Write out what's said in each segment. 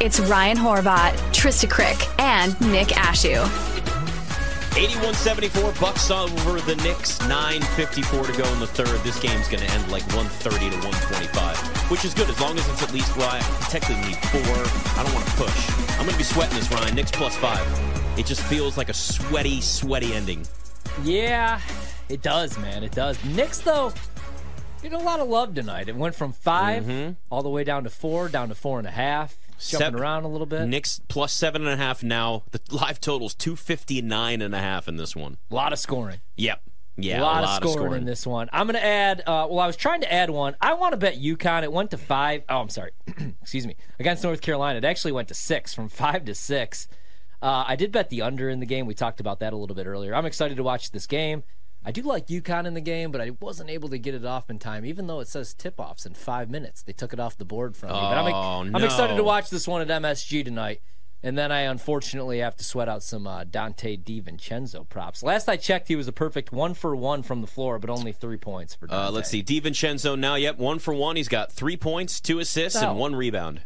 It's Ryan Horvat, Trista Crick, and Nick Ashew. 81-74, Bucks over the Knicks. 9.54 to go in the third. This game's going to end like 130 to 125, which is good as long as it's at least, well, I technically need four. I don't want to push. I'm going to be sweating this, Ryan. Knicks plus five. It just feels like a sweaty, sweaty ending. Yeah, it does, man. It does. Knicks, though, get a lot of love tonight. It went from 5 Mm-hmm. all the way down to four, down to four and a half, jumping Seven- around a little bit. Knicks plus seven and a half now. The live total's 259 and a half in this one. A lot of scoring. Yep. Yeah, a lot, a of, scoring in this one. I'm going to add. Uh, well, I was trying to add one. I want to bet UConn. It went to five. Oh, I'm sorry. Excuse me. Against North Carolina, it actually went to six, from five to six. Uh, I did bet the under in the game. We talked about that a little bit earlier. I'm excited to watch this game. I do like UConn in the game, but I wasn't able to get it off in time, even though it says tip offs in five minutes. They took it off the board from me. But I'm, Oh, I'm excited to watch this one at MSG tonight. And then I unfortunately have to sweat out some uh, Donte DiVincenzo props. Last I checked, he was a perfect one for one from the floor, but only three points for Donte. Uh, let's see. DiVincenzo now, yep, one for one. He's got three points, two assists, Oh. and one rebound.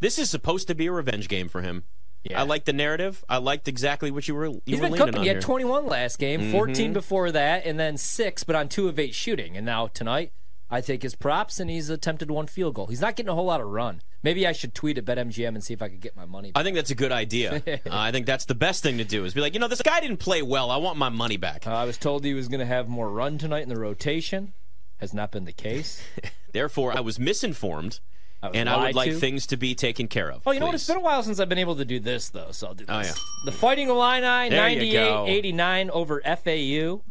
This is supposed to be a revenge game for him. Yeah. I like the narrative. I liked exactly what you were you He's were been cooking. on He had here. 21 last game, 14 before that, and then six, but on two of eight shooting. And now tonight, I take his props, and he's attempted one field goal. He's not getting a whole lot of run. Maybe I should tweet at BetMGM and see if I could get my money. back. I think that's a good idea. uh, I think that's the best thing to do is be like, you know, this guy didn't play well. I want my money back. Uh, I was told he was going to have more run tonight in the rotation. Has not been the case. Therefore, I was misinformed, I and I would like to. things to be taken care of. Oh, you know what? It's been a while since I've been able to do this, though, so I'll do this. Oh, yeah. The Fighting Illini, There 98-89 over FAU.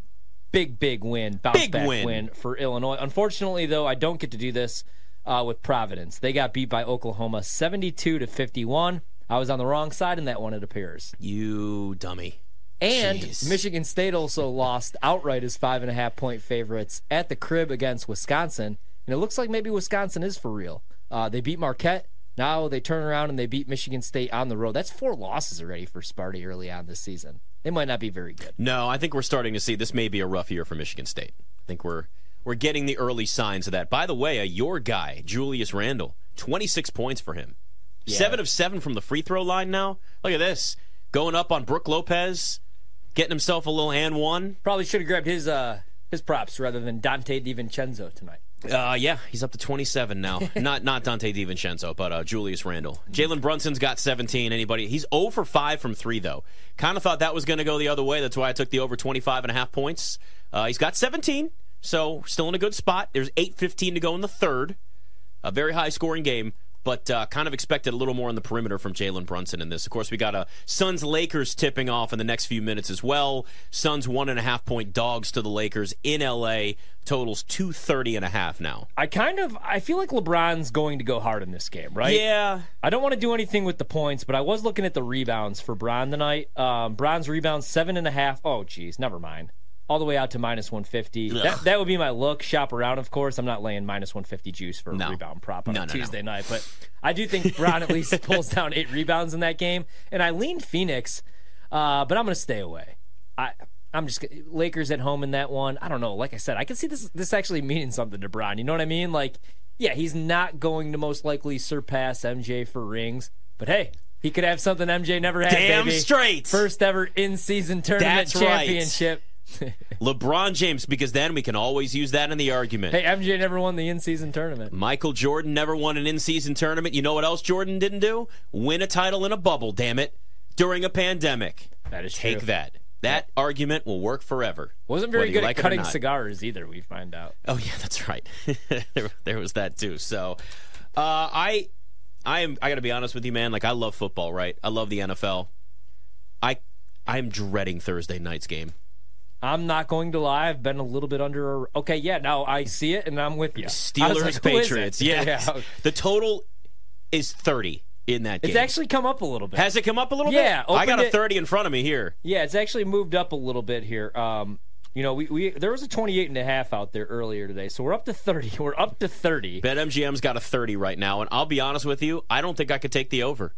Big, big win. Bounce Big back win. for Illinois. Unfortunately, though, I don't get to do this uh, with Providence. They got beat by Oklahoma 72 to 51. I was on the wrong side in that one, it appears. You dummy. And Jeez. Michigan State also lost outright as five and a half point favorites at the crib against Wisconsin. And it looks like maybe Wisconsin is for real. Uh, they beat Marquette. Now they turn around and they beat Michigan State on the road. That's four losses already for Sparty early on this season. They might not be very good. No, I think we're starting to see this may be a rough year for Michigan State. I think we're we're getting the early signs of that. By the way, your guy Julius Randle, twenty six points for him, seven of seven from the free throw line. Now look at this, going up on Brook Lopez, getting himself a little and one. Probably should have grabbed his uh, his props rather than Donte DiVincenzo tonight. Uh, yeah, he's up to 27 now. not not Donte DiVincenzo, but uh, Julius Randle. Jalen Brunson's got 17. Anybody? He's 0 for 5 from 3, though. Kind of thought that was going to go the other way. That's why I took the over 25 and a half points. Uh, he's got 17, so still in a good spot. There's 8.15 to go in the third. A very high scoring game, but uh, kind of expected a little more on the perimeter from Jalen Brunson in this. Of course, we got a Suns Lakers tipping off in the next few minutes as well. Suns one and a half point dogs to the Lakers in LA. Totals 230 and a half now. I kind of I feel like LeBron's going to go hard in this game, right? Yeah. I don't want to do anything with the points, but I was looking at the rebounds for Bron tonight. Um, Bron's rebounds seven and a half. Oh, geez, never mind. All the way out to minus 150. That, that would be my look. Shop around, of course. I'm not laying minus 150 juice for a rebound prop on No, a no, no. Tuesday night, but I do think Bron at least pulls down eight rebounds in that game. And I leaned Phoenix, uh, but I'm going to stay away. I. I'm just Lakers at home in that one. I don't know. Like I said, I can see this this actually meaning something to Bron. You know what I mean? Like, yeah, he's not going to most likely surpass MJ for rings, but hey, he could have something MJ never had. Damn baby. straight. First ever in season tournament That's right. LeBron James, because then we can always use that in the argument. Hey, MJ never won the in season tournament. Michael Jordan never won an in season tournament. You know what else Jordan didn't do? Win a title in a bubble, damn it, during a pandemic. That is true. Take true. that. That argument will work forever. Wasn't very good like at cutting cigars either. We find out. Oh yeah, that's right. there, there was that too. So, uh, I, I am. I got to be honest with you, man. Like I love football, right? I love the NFL. I, I'm dreading Thursday night's game. I'm not going to lie. I've been a little bit under. Okay, yeah. Now I see it, and I'm with you. Steelers like, it? Patriots. Yeah. yeah. The total is 30 in that game. It's actually come up a little bit. Has it come up a little Yeah, bit? Yeah. I got a it- 30 in front of me here. Yeah, it's actually moved up a little bit here. Um, you know, we, we there was a 28 and a half out there earlier today, so we're up to 30. We're up to 30. BetMGM's got a 30 right now, and I'll be honest with you, I don't think I could take the over.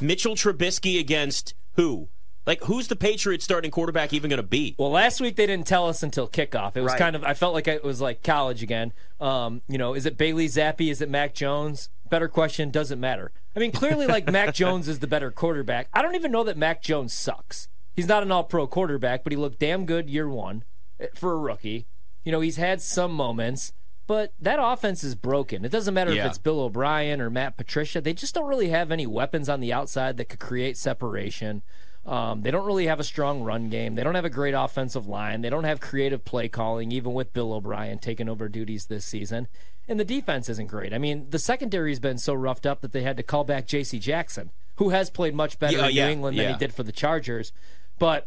Mitchell Trubisky against who? Like, who's the Patriots starting quarterback even going to be? Well, last week they didn't tell us until kickoff. It was Right. kind of I felt like it was like college again. Um, you know, is it Bailey Zappe? Is it Mac Jones? Better question, doesn't matter. I mean, clearly, like Mac Jones is the better quarterback. I don't even know that Mac Jones sucks. He's not an all-pro quarterback, but he looked damn good year one eh, for a rookie. You know, he's had some moments, but that offense is broken. It doesn't matter Yeah. if it's Bill O'Brien or Matt Patricia. They just don't really have any weapons on the outside that could create separation. Um, they don't really have a strong run game. They don't have a great offensive line. They don't have creative play calling, even with Bill O'Brien taking over duties this season. And the defense isn't great. I mean, the secondary has been so roughed up that they had to call back J.C. Jackson, who has played much better Yeah, in yeah, New England than yeah. he did for the Chargers. But,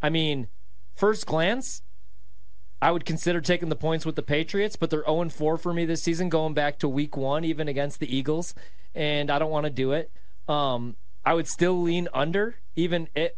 I mean, first glance, I would consider taking the points with the Patriots, but they're 0 4 for me this season, going back to week one, even against the Eagles. And I don't want to do it. Um, I would still lean under, even at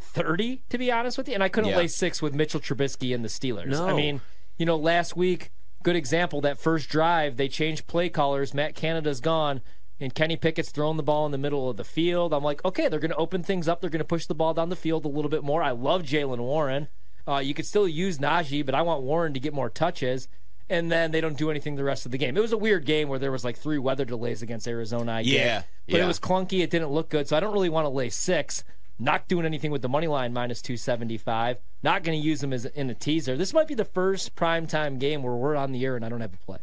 30, to be honest with you. And I couldn't Yeah. lay six with Mitchell Trubisky and the Steelers. No. I mean, you know, last week, good example, that first drive, they changed play callers. Matt Canada's gone. And Kenny Pickett's throwing the ball in the middle of the field. I'm like, okay, they're going to open things up. They're going to push the ball down the field a little bit more. I love Jaylen Warren. Uh, you could still use Najee, but I want Warren to get more touches. And then they don't do anything the rest of the game. It was a weird game where there was like three weather delays against Arizona. I get. Yeah, but yeah. it was clunky. It didn't look good. So I don't really want to lay six. Not doing anything with the money line minus 275. Not going to use them as in a teaser. This might be the first primetime game where we're on the air and I don't have a play.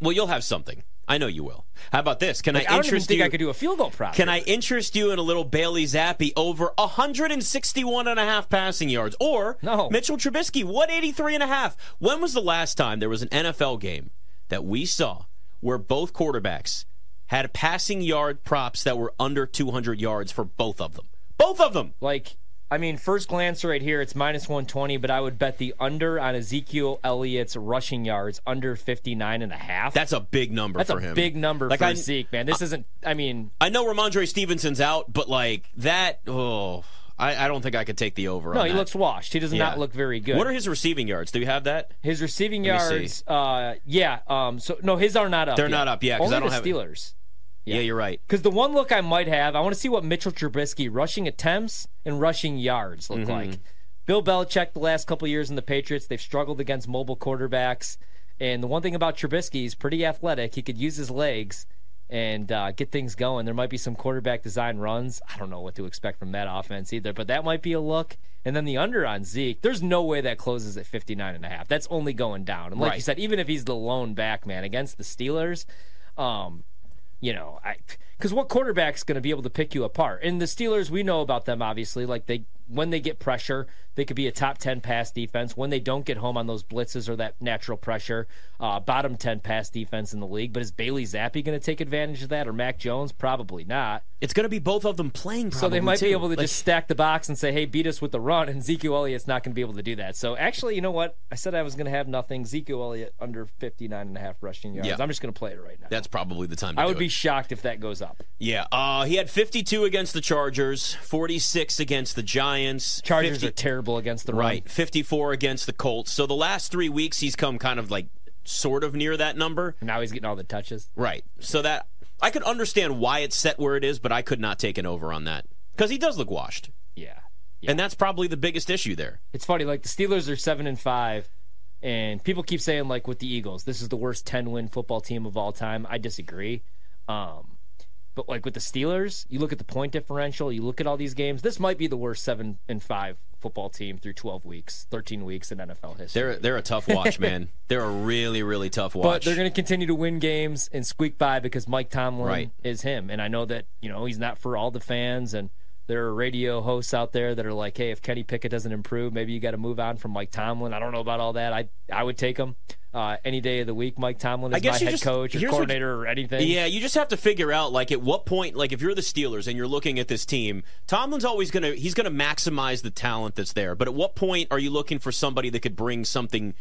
Well, you'll have something. I know you will. How about this? Can Like, I I interest think you? I could do a field goal prop. Can. I interest you in a little Bailey Zappe over 161 and a half passing yards or No. Mitchell Trubisky 183 and a half? When was the last time there was an NFL game that we saw where both quarterbacks had passing yard props that were under 200 yards for both of them? Both of them. Like, I mean, first glance right here, it's minus 120, but I would bet the under on Ezekiel Elliott's rushing yards under 59 and a half. That's a big number That's for a him. big number Like for I- Zeke, man. This isn't, I mean, I know Rhamondre Stevenson's out, but like that, oh, I, I don't think I could take the over. no, he that. looks washed. He does Yeah. not look very good. What are his receiving yards? Do you have that? His receiving Let yards, uh, yeah. Um, so no, his are not up. They're yet. not up yet, 'cause Only I don't the have- Steelers. Yeah, you're right. Because the one look I might have, I want to see what Mitchell Trubisky rushing attempts and rushing yards Mm-hmm. look like. Bill Belichick, the last couple years in the Patriots, they've struggled against mobile quarterbacks. And the one thing about Trubisky, he's pretty athletic. He could use his legs and uh, get things going. There might be some quarterback design runs. I don't know what to expect from that offense either, but that might be a look. And then the under on Zeke, there's no way that closes at 59 and a half. That's only going down. And like you said, even if he's the lone back man against the Steelers, um, you know, I because what quarterback's going to be able to pick you apart? And the Steelers, we know about them obviously. Like they, when they get pressure, they could be a top ten pass defense. When they don't get home on those blitzes or that natural pressure, uh, bottom ten pass defense in the league. But is Bailey Zappe going to take advantage of that, or Mac Jones? Probably not. It's going to be both of them playing. So they might be able to Like, just stack the box and say, "Hey, beat us with the run." And Ezekiel Elliott's not going to be able to do that. So actually, you know what? I said I was going to have nothing. Ezekiel Elliott under 59 and a half rushing yards. Yeah. I'm just going to play it right now. That's probably the time. To I would it. be shocked if that goes up. Yeah, uh, he had 52 against the Chargers, 46 against the Giants. Chargers 50 are terrible against the run. right, 54 against the Colts. So the last three weeks, he's come kind of like sort of near that number. Now he's getting all the touches. Right. So that I could understand why it's set where it is, but I could not take an over on that because he does look washed, Yeah. and that's probably the biggest issue there. It's funny, like the Steelers are seven and five, and people keep saying like with the Eagles, this is the worst ten win football team of all time. I disagree. Um, but like with the Steelers, you look at the point differential, you look at all these games. This might be the worst seven and five football team through twelve weeks, thirteen weeks in NFL history. They're they're a tough watch, man. They're a really really tough watch. But they're going to continue to win games and squeak by because Mike Tomlin Right. is him. And I know that, you know, he's not for all the fans. And there are radio hosts out there that are like, hey, if Kenny Pickett doesn't improve, maybe you got to move on from Mike Tomlin. I don't know about all that. I I would take him uh, any day of the week. Mike Tomlin is my head just- coach or coordinator or anything. Yeah, you just have to figure out like at what point, like if you're the Steelers and you're looking at this team, Tomlin's always gonna he's gonna maximize the talent that's there. But at what point are you looking for somebody that could bring something,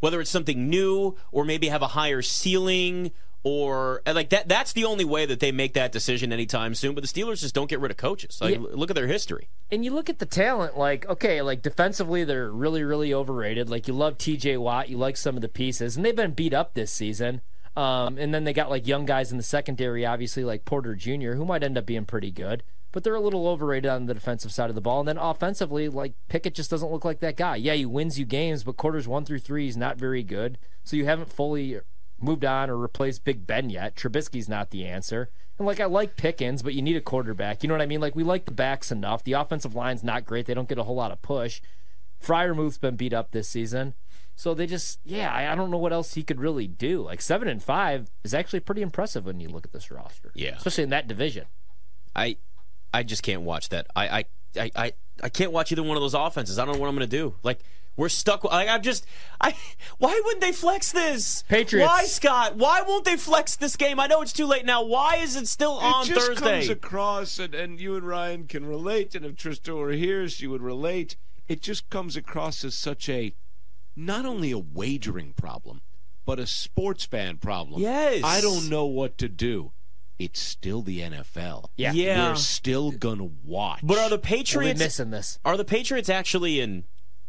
whether it's something new or maybe have a higher ceiling or like that? That's the only way that they make that decision anytime soon. But the Steelers just don't get rid of coaches. Like, Yeah. Look at their history. and you look at the talent, like, okay, like defensively, they're really, really overrated. Like, you love TJ Watt, you like some of the pieces, and they've been beat up this season. Um, and then they got like young guys in the secondary, obviously, like Porter Jr., who might end up being pretty good, but they're a little overrated on the defensive side of the ball. And then offensively, like Pickett just doesn't look like that guy. Yeah, he wins you games, but quarters one through three, is not very good. So you haven't fully moved on or replaced Big Ben yet. Trubisky's not the answer. And like I like Pickens, but you need a quarterback. You know what I mean? Like we like the backs enough. The offensive line's not great. They don't get a whole lot of push. Freiermuth's been beat up this season. So they just, yeah, I, I don't know what else he could really do. Like seven and five is actually pretty impressive when you look at this roster. Yeah. especially in that division. I I just can't watch that. I I I I, I can't watch either one of those offenses. I don't know what I'm going to do. Like we're stuck. Like I'm just. I. Why wouldn't they flex this? Patriots. Why, Scott? Why won't they flex this game? I know it's too late now. Why is it still on it just Thursday? comes across, and, and you and Ryan can relate, and if Trista were here, she would relate. It just comes across as such a not only a wagering problem, but a sports fan problem. Yes. I don't know what to do. It's still the NFL. Yeah. Yeah. We're still gonna watch. but are the We're Patriots? missing this. Are the Patriots actually an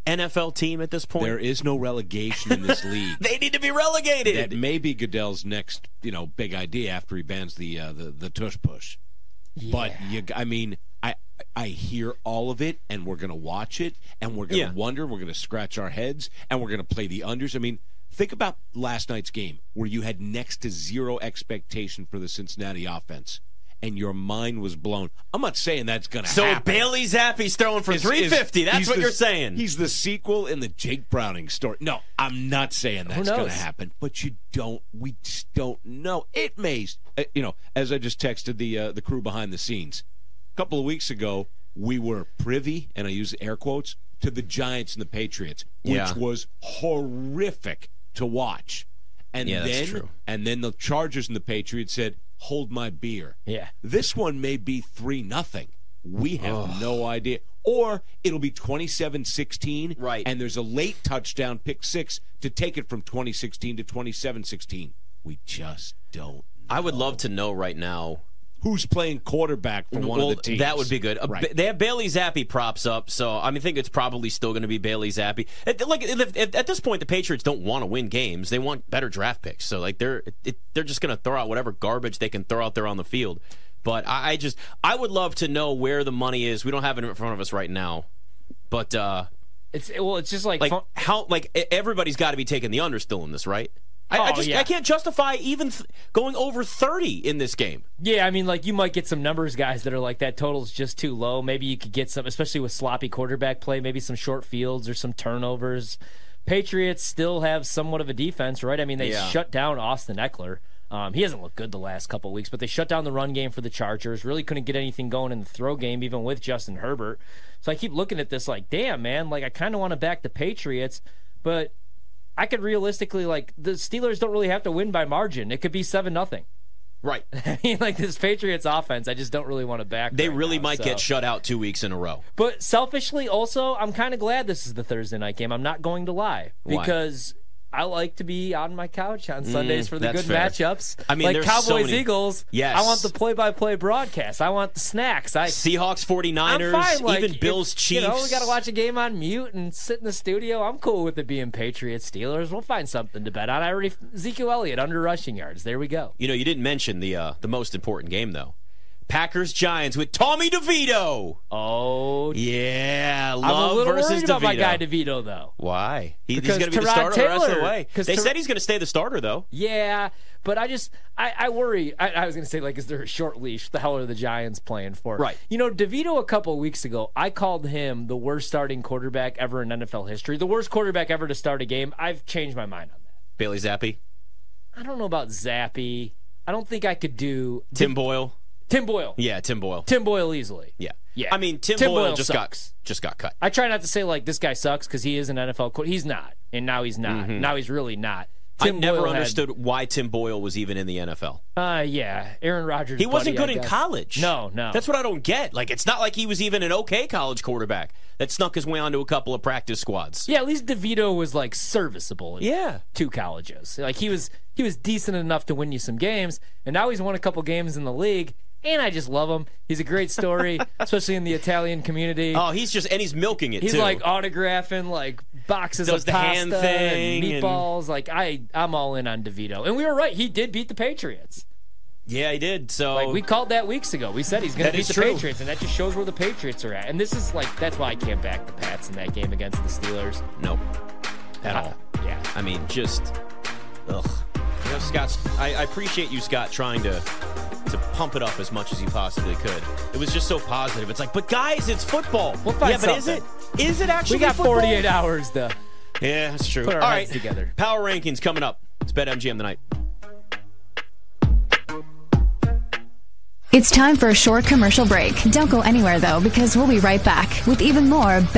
NFL team at this point? there is no relegation in this league. they need to be relegated. That may be Goodell's next, you know, big idea after he bans the uh, the the tush push. But you, I mean, I I hear all of it, and we're gonna watch it, and we're gonna Yeah. wonder, we're gonna scratch our heads, and we're gonna play the unders. I mean, think about last night's game where you had next to zero expectation for the Cincinnati offense, and your mind was blown. I'm not saying that's gonna so happen. Bailey Zappe's throwing for Is- 350. is- That's what the- you're saying. He's the sequel in the Jake Browning story. No, I'm not saying that's going to happen, but you don't. We just don't know. It may, uh, you know, as I just texted the uh, the crew behind the scenes a couple of weeks ago, we were privy, and I use air quotes, to the Giants and the Patriots, which Yeah. was horrific to watch. And Yeah, that's then, true. and then the Chargers and the Patriots said, "Hold my beer." Yeah. This one may be 3 nothing. We have no idea. Or it'll be 27-16 Right. and there's a late touchdown pick 6 to take it from 2016 to 27-16. We just don't I would love to know right now who's playing quarterback for one well, of the teams. That would be good. Uh, Right. They have Bailey Zappe props up, so I mean, I think it's probably still going to be Bailey Zappe. At, like if, if- at this point, the Patriots don't want to win games; they want better draft picks. So like they're it, they're just going to throw out whatever garbage they can throw out there on the field. But I, I just I would love to know where the money is. We don't have it in front of us right now, but uh It's well, it's just like, like fun- how like e- everybody's got to be taking the under still in this, right? I, I Oh, just yeah. I can't justify even th- going over thirty in this game. Yeah, I mean, like you might get some numbers guys that are like that total's just too low. Maybe you could get some, especially with sloppy quarterback play, maybe some short fields or some turnovers. Patriots still have somewhat of a defense, right? I mean, they Yeah. shut down Austin Ekeler. Um, he hasn't looked good the last couple weeks, but they shut down the run game for the Chargers. Really couldn't get anything going in the throw game, even with Justin Herbert. So I keep looking at this like, damn, man, like I kind of want to back the Patriots, but I could realistically like the Steelers don't really have to win by margin. It could be seven nothing. Right. I mean, like this Patriots offense, I just don't really want to back. They right really now, might so. get shut out two weeks in a row. But selfishly, also, I'm kind of glad this is the Thursday night game. I'm not going to lie Why? I like to be on my couch on Sundays for the Mm, good fair. matchups. I mean, like there's so Cowboys many- Eagles. Yes. I want the play-by-play broadcast. I want the snacks. I. Seahawks, 49ers, I'm fine. Like, even Bills, if, Chiefs. You know, we got to watch a game on mute and sit in the studio. I'm cool with it being Patriots Steelers. We'll find something to bet on. I already Ezekiel Elliott under rushing yards. There we go. You know, you didn't mention the uh, the most important game though. Packers Giants with Tommy DeVito. Oh, Yeah, I'm love a little versus worried about DeVito. my guy DeVito though. Why? He, he's going to be the Tyrod starter the rest of the Taylor- way. They said he's going to stay the starter though. Yeah, but I just I, I worry. I, I was going to say like, is there a short leash? What the hell are the Giants playing for? Right. You know, Devito a couple of weeks ago, I called him the worst starting quarterback ever in NFL history, the worst quarterback ever to start a game. I've changed my mind on that. Bailey Zappe, I don't know about Zappe. I don't think I could do Tim Boyle. Tim Boyle. Yeah, Tim Boyle. Tim Boyle easily. Yeah, Yeah. I mean, Tim, Tim Boyle, Boyle just sucks. got just got cut. I try not to say like this guy sucks because he is an NFL quarterback. He's not, and now he's not. Now he's really not. Tim Mm-hmm. I never Boyle had- understood why Tim Boyle was even in the NFL. uh, yeah, Aaron Rodgers. He wasn't buddy, good in college. No, no. That's what I don't get. Like, it's not like he was even an okay college quarterback that snuck his way onto a couple of practice squads. Yeah, at least DeVito was like serviceable. in Yeah. two colleges. Like he was he was decent enough to win you some games, and now he's won a couple games in the league. And I just love him. He's a great story, especially in the Italian community. Oh, he's just and he's milking it He's too. like autographing like boxes Does of the pasta hand and thing and- meatballs. Like I, I'm all in on DeVito, and we were right. He did beat the Patriots. yeah, he did. So Like we called that weeks ago. We said he's going to beat the true. Patriots, and that just shows where the Patriots are at. And this is like that's why I can't back the Pats in that game against the Steelers nope, at uh, all. Yeah. I mean, just ugh. You know, Scott. I, I appreciate you, Scott, trying to to pump it up as much as you possibly could. It was just so positive. It's like, but guys, it's football. We'll find yeah, but is it? something. Is it actually? We got football? 48 hours to. Yeah, that's true. Put our All heads right, together. Power rankings coming up. It's BetMGM tonight. It's time for a short commercial break. Don't go anywhere though, because we'll be right back with even more Bet.